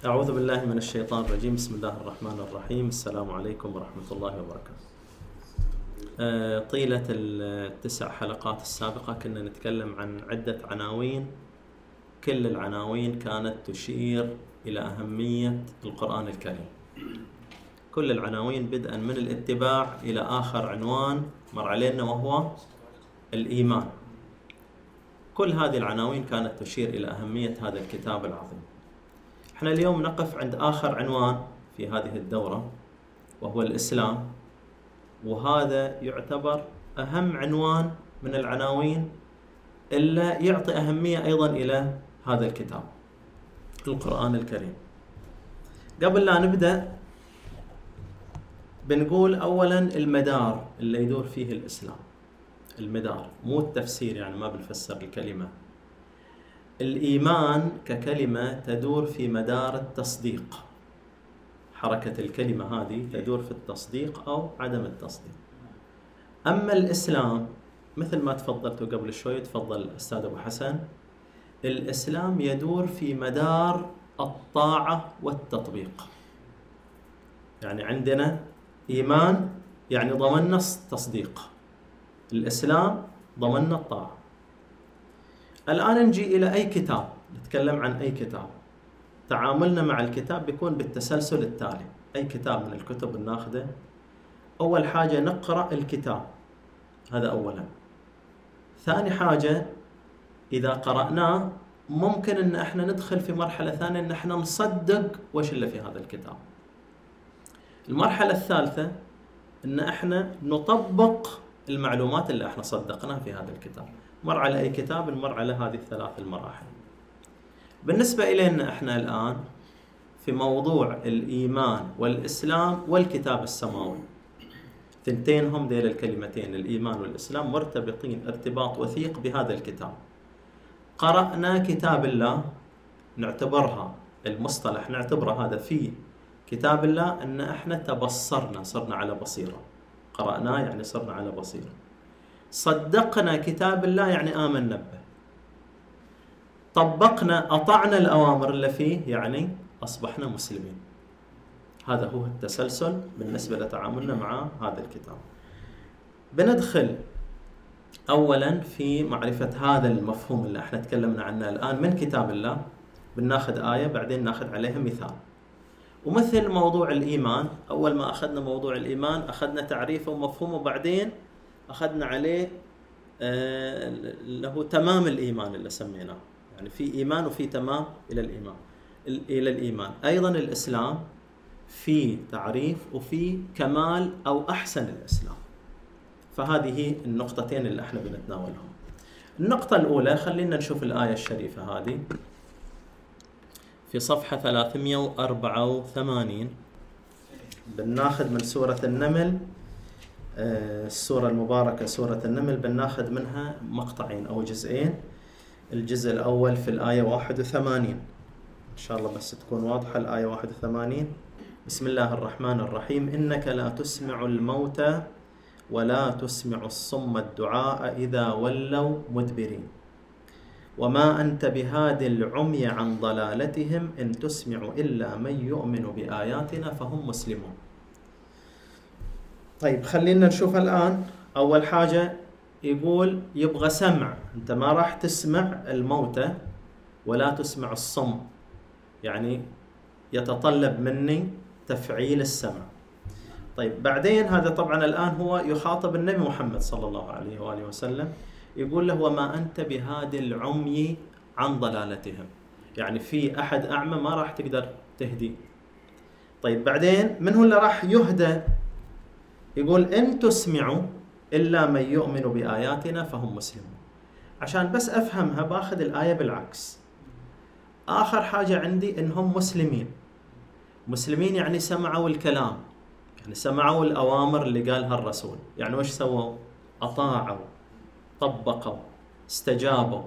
أعوذ بالله من الشيطان الرجيم. بسم الله الرحمن الرحيم. السلام عليكم ورحمة الله وبركاته. آه، طيلة التسع حلقات السابقة كنا نتكلم عن عدة عناوين. كل العناوين كانت تشير إلى أهمية القرآن الكريم. كل العناوين بدءا من الاتباع إلى آخر عنوان مر علينا وهو الإيمان. كل هذه العناوين كانت تشير إلى أهمية هذا الكتاب العظيم. إحنا اليوم نقف عند آخر عنوان في هذه الدورة وهو الإسلام. وهذا يعتبر أهم عنوان من العناوين إلا يعطي أهمية أيضا إلى هذا الكتاب القرآن الكريم. قبل لا نبدأ بنقول أولا المدار اللي يدور فيه الإسلام. المدار مو التفسير يعني ما بنفسر الكلمة. الإيمان ككلمة تدور في مدار التصديق. حركة الكلمة هذه تدور في التصديق أو عدم التصديق. أما الإسلام مثل ما تفضلتوا قبل شوي تفضل الأستاذ أبو حسن الإسلام يدور في مدار الطاعة والتطبيق. يعني عندنا إيمان يعني ضمننا تصديق الإسلام ضمننا الطاعة. الآن نجي إلى أي كتاب؟ نتكلم عن أي كتاب. تعاملنا مع الكتاب بيكون بالتسلسل التالي. أي كتاب من الكتب الناخذة أول حاجة نقرأ الكتاب. هذا أولا. ثاني حاجة إذا قرأناه ممكن أن إحنا ندخل في مرحلة ثانية أن إحنا نصدق وش اللي في هذا الكتاب. المرحلة الثالثة أن إحنا نطبق المعلومات اللي إحنا صدقناها في هذا الكتاب. مر على أي كتاب نمر على هذه الثلاث المراحل. بالنسبة إلينا إحنا الآن في موضوع الإيمان والإسلام والكتاب السماوي. ثنتين هم ذيل الكلمتين الإيمان والإسلام مرتبطين ارتباط وثيق بهذا الكتاب. قرأنا كتاب الله نعتبرها المصطلح نعتبره هذا في كتاب الله أن إحنا تبصرنا صرنا على بصيرة. قرأناه يعني صرنا على بصيرة. صدقنا كتاب الله يعني آمنا به. طبقنا أطعنا الأوامر اللي فيه يعني أصبحنا مسلمين. هذا هو التسلسل بالنسبة لتعاملنا مع هذا الكتاب. بندخل اولا في معرفة هذا المفهوم اللي إحنا تكلمنا عنه الآن من كتاب الله. بناخذ آية بعدين ناخذ عليها مثال. ومثل موضوع الإيمان أول ما أخذنا موضوع الإيمان أخذنا تعريفه ومفهومه بعدين أخذنا عليه آه، له تمام الإيمان اللي سميناه. يعني في إيمان وفي تمام إلى الإيمان. إلى الإيمان. أيضا الإسلام في تعريف وفي كمال أو أحسن الإسلام. فهذه النقطتين اللي إحنا بنتناولهم. النقطة الأولى خلينا نشوف الآية الشريفة هذه. في صفحة 384 بناخذ من سورة النمل. السورة المباركة سورة النمل بناخذ منها مقطعين أو جزئين. الجزء الأول في الآية 81 إن شاء الله بس تكون واضحة الآية 81 بسم الله الرحمن الرحيم. إنك لا تسمع الموتى ولا تسمع الصم الدعاء إذا ولوا مدبرين. وما أنت بهاد العمي عن ضلالتهم إن تسمع إلا من يؤمن بآياتنا فهم مسلمون. طيب خلينا نشوف الآن. أول حاجة يقول يبغى سمع. أنت ما راح تسمع الموتى ولا تسمع الصم. يعني يتطلب مني تفعيل السمع. طيب بعدين هذا طبعا الآن هو يخاطب النبي محمد صلى الله عليه وآله وسلم. يقول له وما أنت بهادي العمي عن ضلالتهم. يعني في أحد أعمى ما راح تقدر تهدي. طيب بعدين من هو اللي راح يهدى؟ يقول إن تسمعوا إلا من يؤمن بآياتنا فهم مسلمون. عشان بس أفهمها بأخذ الآية بالعكس. آخر حاجة عندي إنهم مسلمين. مسلمين يعني سمعوا الكلام. يعني سمعوا الأوامر اللي قالها الرسول. يعني وش سووا؟ أطاعوا طبقوا استجابوا.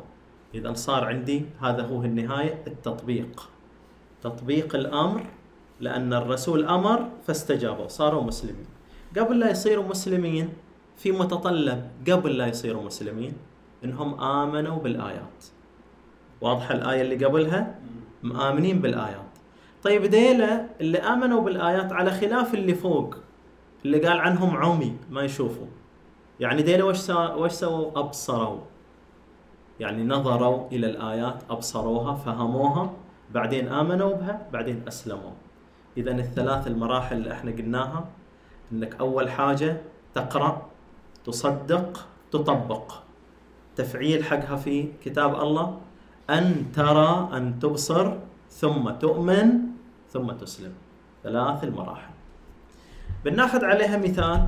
إذا صار عندي هذا هو النهاية التطبيق. تطبيق الأمر لأن الرسول أمر فاستجابوا صاروا مسلمين. قبل لا يصيروا مسلمين في متطلب قبل لا يصيروا مسلمين إنهم آمنوا بالآيات. واضحة الآية اللي قبلها؟ مآمنين بالآيات. طيب ديلا اللي آمنوا بالآيات على خلاف اللي فوق اللي قال عنهم عمي ما يشوفوا. يعني ديلا وش سا وش سووا؟ أبصروا. يعني نظروا إلى الآيات أبصروها فهموها بعدين آمنوا بها بعدين أسلموا. اذا الثلاث المراحل اللي إحنا قلناها إنك أول حاجة تقرأ تصدق تطبق. تفعيل حقها في كتاب الله أن ترى أن تبصر ثم تؤمن ثم تسلم. ثلاث المراحل. بناخذ عليها مثال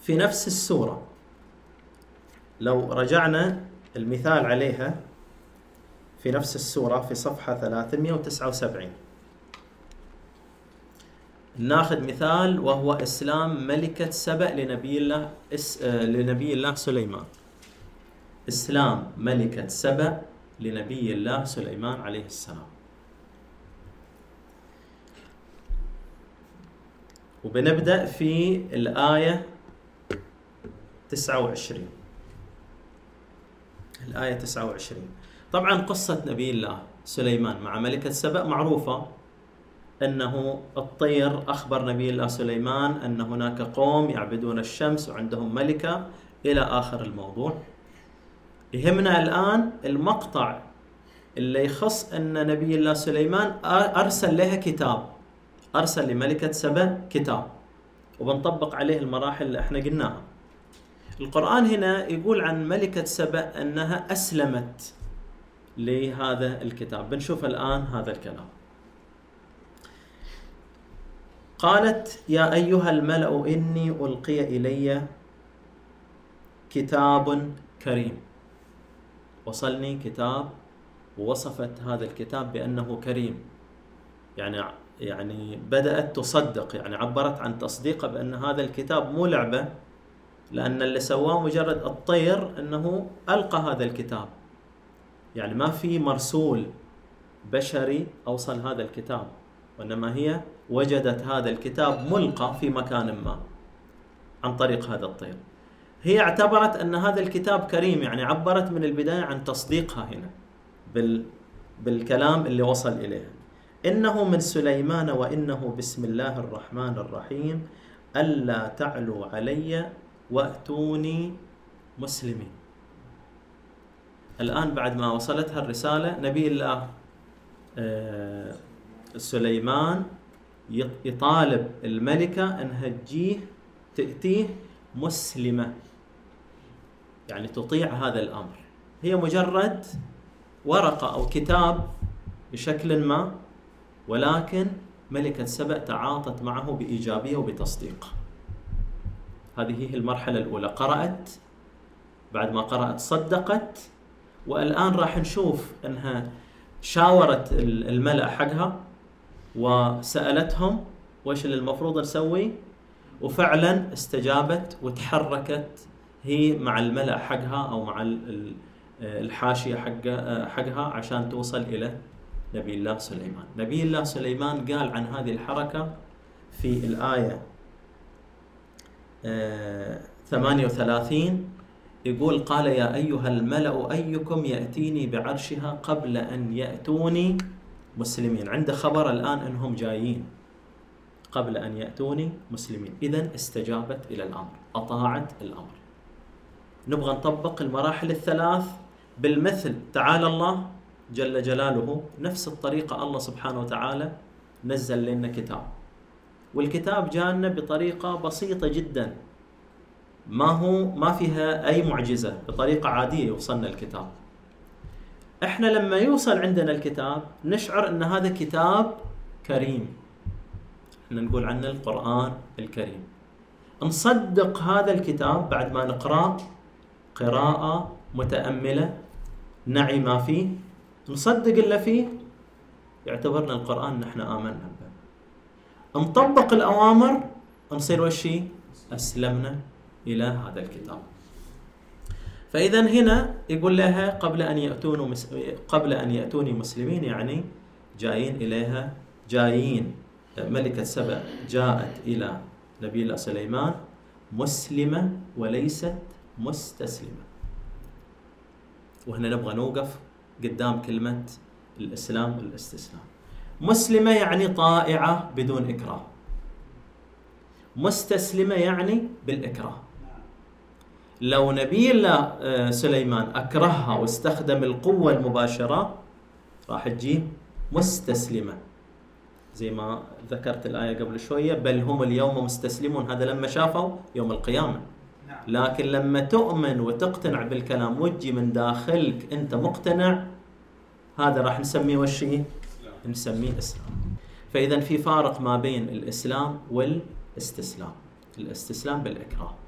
في نفس السورة. لو رجعنا المثال عليها في نفس السورة في صفحة 379 ناخذ مثال وهو إسلام ملكة سبأ لنبي الله اس... آه، لنبي الله سليمان. إسلام ملكة سبأ لنبي الله سليمان عليه السلام. وبنبدأ في الآية 29 الآية 29 طبعا قصة نبي الله سليمان مع ملكة سبأ معروفة. أنه الطير أخبر نبي الله سليمان أن هناك قوم يعبدون الشمس وعندهم ملكة إلى آخر الموضوع. يهمنا الآن المقطع اللي يخص أن نبي الله سليمان أرسل لها كتاب. أرسل لملكة سبأ كتاب. وبنطبق عليه المراحل اللي إحنا قلناها. القرآن هنا يقول عن ملكة سبأ أنها أسلمت لهذا الكتاب. بنشوف الآن هذا الكلام. قالت يا أيها الملأ إني ألقي إلي كتاب كريم. وصلني كتاب ووصفت هذا الكتاب بأنه كريم. يعني يعني بدأت تصدق يعني عبرت عن تصديقه بأن هذا الكتاب مو لعبة لأن اللي سواه مجرد الطير أنه ألقى هذا الكتاب. يعني ما في مرسول بشري أوصل هذا الكتاب. وإنما هي وجدت هذا الكتاب ملقى في مكان ما عن طريق هذا الطير. هي اعتبرت أن هذا الكتاب كريم يعني عبرت من البداية عن تصديقها هنا بال بالكلام اللي وصل إليه. إنه من سليمان وإنه بسم الله الرحمن الرحيم ألا تعلوا علي وأتوني مسلمين. الآن بعد ما وصلتها الرسالة نبي الله آه، سليمان يطالب الملكة أنها تجيه تأتيه مسلمة. يعني تطيع هذا الأمر. هي مجرد ورقة أو كتاب بشكل ما ولكن ملكة سبأ تعاطت معه بإيجابية وبتصديق. هذه هي المرحلة الأولى. قرأت بعد ما قرأت صدقت والآن راح نشوف أنها شاورت الملأ حقها. وسألتهم وش اللي المفروض نسوي وفعلا استجابت وتحركت هي مع الملأ حقها أو مع الحاشية حقها عشان توصل إلى نبي الله سليمان. نبي الله سليمان قال عن هذه الحركة في الآية 38 يقول قال يا أيها الملأ أيكم يأتيني بعرشها قبل أن يأتوني مسلمين. عنده خبر الآن أنهم جايين قبل أن يأتوني مسلمين. إذا استجابت إلى الأمر أطاعت الأمر. نبغى نطبق المراحل الثلاث بالمثل. تعالى الله جل جلاله نفس الطريقة الله سبحانه وتعالى نزل لنا كتاب. والكتاب جانا بطريقة بسيطة جدا. ما هو ما فيها أي معجزة بطريقة عادية يوصلنا الكتاب. إحنا لما يوصل عندنا الكتاب نشعر إن هذا كتاب كريم. إحنا نقول عنه القرآن الكريم. نصدق هذا الكتاب بعد ما نقرأ قراءة متأملة نعي ما فيه نصدق اللي فيه يعتبرنا القرآن نحن آمنا به. نطبق الأوامر نصير وشي أسلمنا إلى هذا الكتاب. فإذا هنا يقول لها قبل أن يأتون قبل أن يأتوني مسلمين يعني جايين إليها جايين ملكة سبأ جاءت إلى نبي الله سليمان مسلمة وليست مستسلمة. وهنا نبغى نوقف قدام كلمة الإسلام والاستسلام. مسلمة يعني طائعة بدون إكراه. مستسلمة يعني بالإكراه. لو نبي الله آه، سليمان أكرهها واستخدم القوة المباشرة راح تجيب مستسلمة. زي ما ذكرت الآية قبل شوية بل هم اليوم مستسلمون. هذا لما شافوا يوم القيامة. نعم. لكن لما تؤمن وتقتنع بالكلام وتجي من داخلك أنت مقتنع هذا راح نسميه وشي نسميه إسلام. فإذا في فارق ما بين الإسلام والإستسلام. الإستسلام بالإكراه.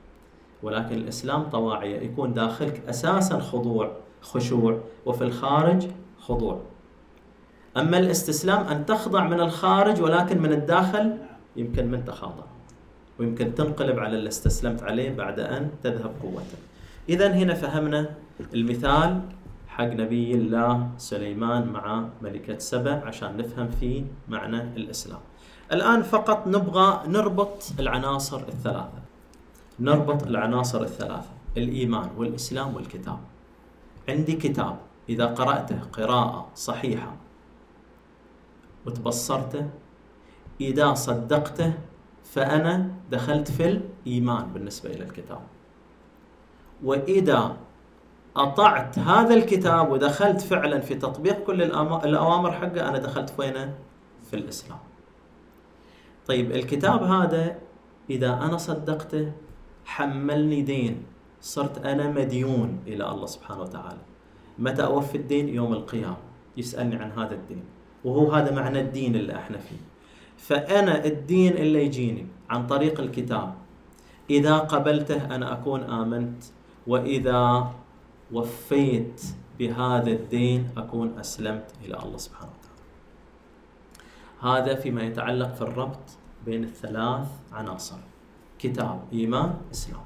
ولكن الإسلام طواعية يكون داخلك أساسا خضوع خشوع وفي الخارج خضوع. أما الاستسلام أن تخضع من الخارج ولكن من الداخل يمكن من تخاضع ويمكن تنقلب على اللي استسلمت عليه بعد أن تذهب قوتك. إذا هنا فهمنا المثال حق نبي الله سليمان مع ملكة سبع عشان نفهم فيه معنى الإسلام. الآن فقط نبغى نربط العناصر الثلاثة. نربط العناصر الثلاثة الإيمان والإسلام والكتاب. عندي كتاب إذا قرأته قراءة صحيحة وتبصرته إذا صدقته فأنا دخلت في الإيمان بالنسبة إلى الكتاب. وإذا أطعت هذا الكتاب ودخلت فعلا في تطبيق كل الأوامر حقه أنا دخلت وين في الإسلام. طيب الكتاب هذا إذا أنا صدقته حملني دين. صرت أنا مديون إلى الله سبحانه وتعالى. متى أوفي الدين؟ يوم القيامة. يسألني عن هذا الدين. وهو هذا معنى الدين اللي إحنا فيه. فأنا الدين اللي يجيني عن طريق الكتاب. إذا قبلته أنا أكون آمنت وإذا وفيت بهذا الدين أكون أسلمت إلى الله سبحانه وتعالى. هذا فيما يتعلق في الربط بين الثلاث عناصر. كتاب إيمان إسلام.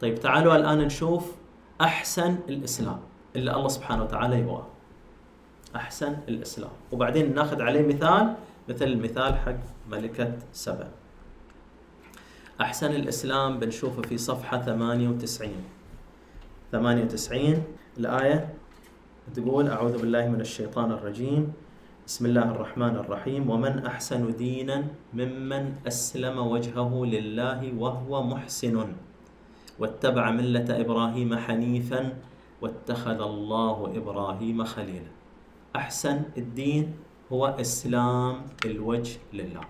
طيب تعالوا الآن نشوف أحسن الإسلام اللي الله سبحانه وتعالى يبغاه. أحسن الإسلام. وبعدين ناخذ عليه مثال مثل المثال حق ملكة سبع أحسن الإسلام بنشوفه في صفحة 98 98 الآية تقول أعوذ بالله من الشيطان الرجيم. بسم الله الرحمن الرحيم ومن أحسن دينا ممن أسلم وجهه لله وهو محسن. واتبع ملة إبراهيم حنيفا واتخذ الله إبراهيم خليلا. أحسن الدين هو إسلام الوجه لله.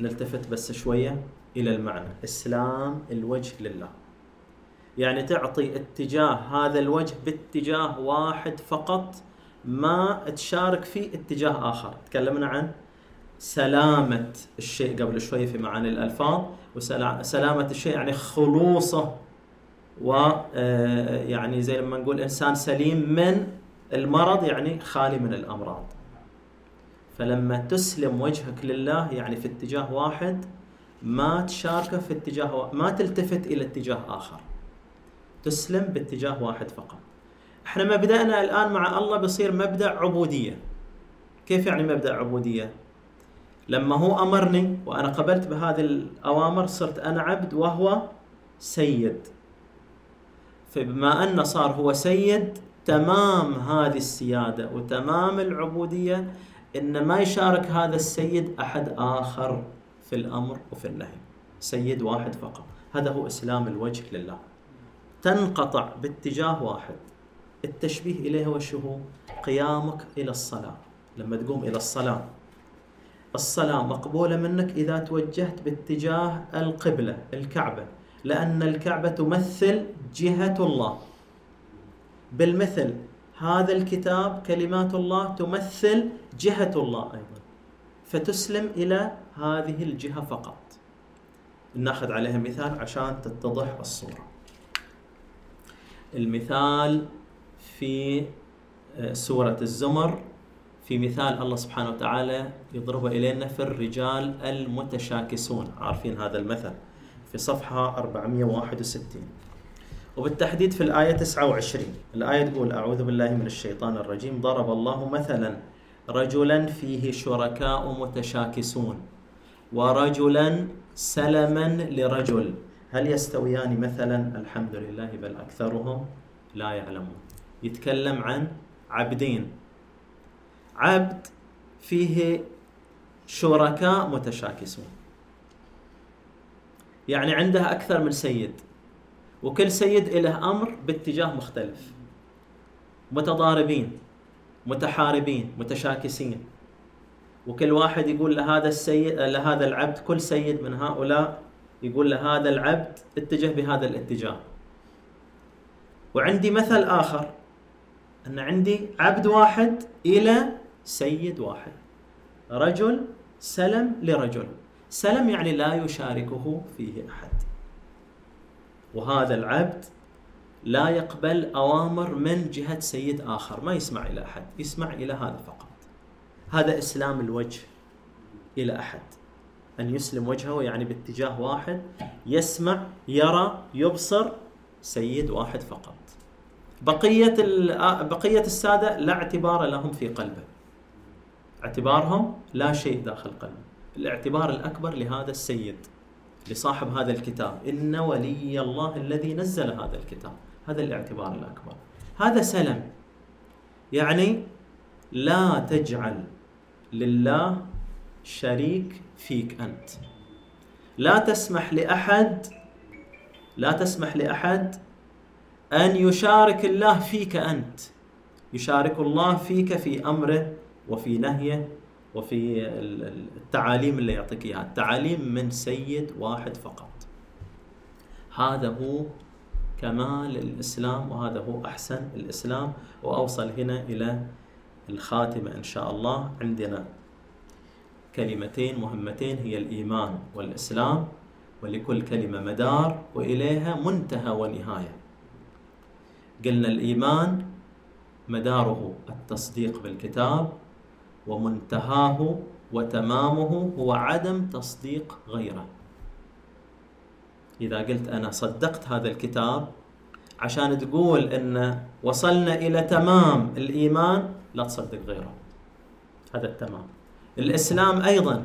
نلتفت بس شوية إلى المعنى. إسلام الوجه لله. يعني تعطي اتجاه هذا الوجه باتجاه واحد فقط ما تشارك في اتجاه آخر. تكلمنا عن سلامة الشيء قبل شوي في معاني الألفاظ وسلامة الشيء يعني خلوصه ويعني آه، زي لما نقول إنسان سليم من المرض يعني خالي من الأمراض. فلما تسلم وجهك لله يعني في اتجاه واحد ما تشاركه في اتجاه ما تلتفت إلى اتجاه آخر. تسلم باتجاه واحد فقط. إحنا مبدأنا الآن مع الله بيصير مبدأ عبودية. كيف يعني مبدأ عبودية؟ لما هو أمرني وأنا قبلت بهذه الأوامر صرت أنا عبد وهو سيد. فبما أن صار هو سيد تمام هذه السيادة وتمام العبودية إن ما يشارك هذا السيد أحد آخر في الأمر وفي النهي. سيد واحد فقط. هذا هو إسلام الوجه لله. تنقطع باتجاه واحد. التشبيه إليه وش هو؟ قيامك إلى الصلاة. لما تقوم إلى الصلاة. الصلاة مقبولة منك إذا توجهت باتجاه القبلة الكعبة. لأن الكعبة تمثل جهة الله. بالمثل هذا الكتاب كلمات الله تمثل جهة الله أيضا. فتسلم إلى هذه الجهة فقط. نأخذ عليها مثال عشان تتضح الصورة. المثال في آه، سورة الزمر. في مثال الله سبحانه وتعالى يضربه إلينا في الرجال المتشاكسون. عارفين هذا المثل؟ في صفحة 461 وبالتحديد في الآية 29 الآية تقول أعوذ بالله من الشيطان الرجيم. ضرب الله مثلا رجلا فيه شركاء متشاكسون ورجلا سلما لرجل. هل يستويان مثلا؟ الحمد لله بل أكثرهم لا يعلمون. يتكلم عن عبدين. عبد فيه شركاء متشاكسون. يعني عنده أكثر من سيد. وكل سيد له أمر باتجاه مختلف. متضاربين متحاربين متشاكسين. وكل واحد يقول لهذا السيد لهذا العبد كل سيد من هؤلاء يقول لهذا العبد اتجه بهذا الاتجاه. وعندي مثل آخر. أن عندي عبد واحد إلى سيد واحد. رجل سلم لرجل. سلم يعني لا يشاركه فيه أحد. وهذا العبد لا يقبل أوامر من جهة سيد آخر ما يسمع إلى أحد يسمع إلى هذا فقط. هذا إسلام الوجه إلى أحد. أن يسلم وجهه يعني باتجاه واحد يسمع يرى يبصر سيد واحد فقط. بقية بقية السادة لا اعتبار لهم في قلبه. اعتبارهم لا شيء داخل قلبه. الاعتبار الأكبر لهذا السيد لصاحب هذا الكتاب. إن ولي الله الذي نزل هذا الكتاب. هذا الاعتبار الأكبر. هذا سلم. يعني لا تجعل لله شريك فيك أنت. لا تسمح لأحد لا تسمح لأحد أن يشارك الله فيك أنت. يشارك الله فيك في أمره وفي نهيه وفي التعاليم اللي يعطيك إياها. التعاليم من سيد واحد فقط. هذا هو كمال الإسلام وهذا هو أحسن الإسلام. وأوصل هنا إلى الخاتمة إن شاء الله. عندنا كلمتين مهمتين هي الإيمان والإسلام. ولكل كلمة مدار وإليها منتهى ونهاية. قلنا الإيمان مداره التصديق بالكتاب ومنتهاه وتمامه هو عدم تصديق غيره. إذا قلت أنا صدقت هذا الكتاب عشان تقول أن وصلنا إلى تمام الإيمان لا تصدق غيره. هذا التمام. الإسلام أيضا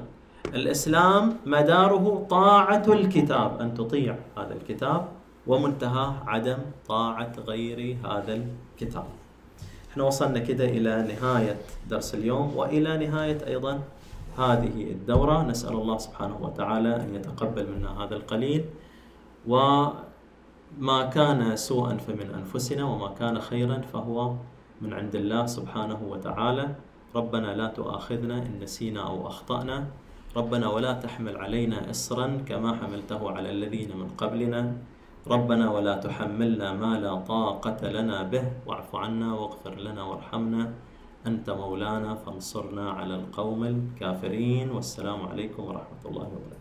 الإسلام مداره طاعة الكتاب أن تطيع هذا الكتاب ومنتهاه عدم طاعة غير هذا الكتاب. إحنا وصلنا كده إلى نهاية درس اليوم وإلى نهاية أيضا هذه الدورة. نسأل الله سبحانه وتعالى أن يتقبل منا هذا القليل. وما كان سوءا فمن أنفسنا وما كان خيرا فهو من عند الله سبحانه وتعالى. ربنا لا تؤاخذنا إن نسينا أو أخطأنا. ربنا ولا تحمل علينا إصرا كما حملته على الذين من قبلنا. ربنا ولا تحملنا ما لا طاقة لنا به. واعف عنا واغفر لنا وارحمنا. أنت مولانا فانصرنا على القوم الكافرين. والسلام عليكم ورحمة الله وبركاته.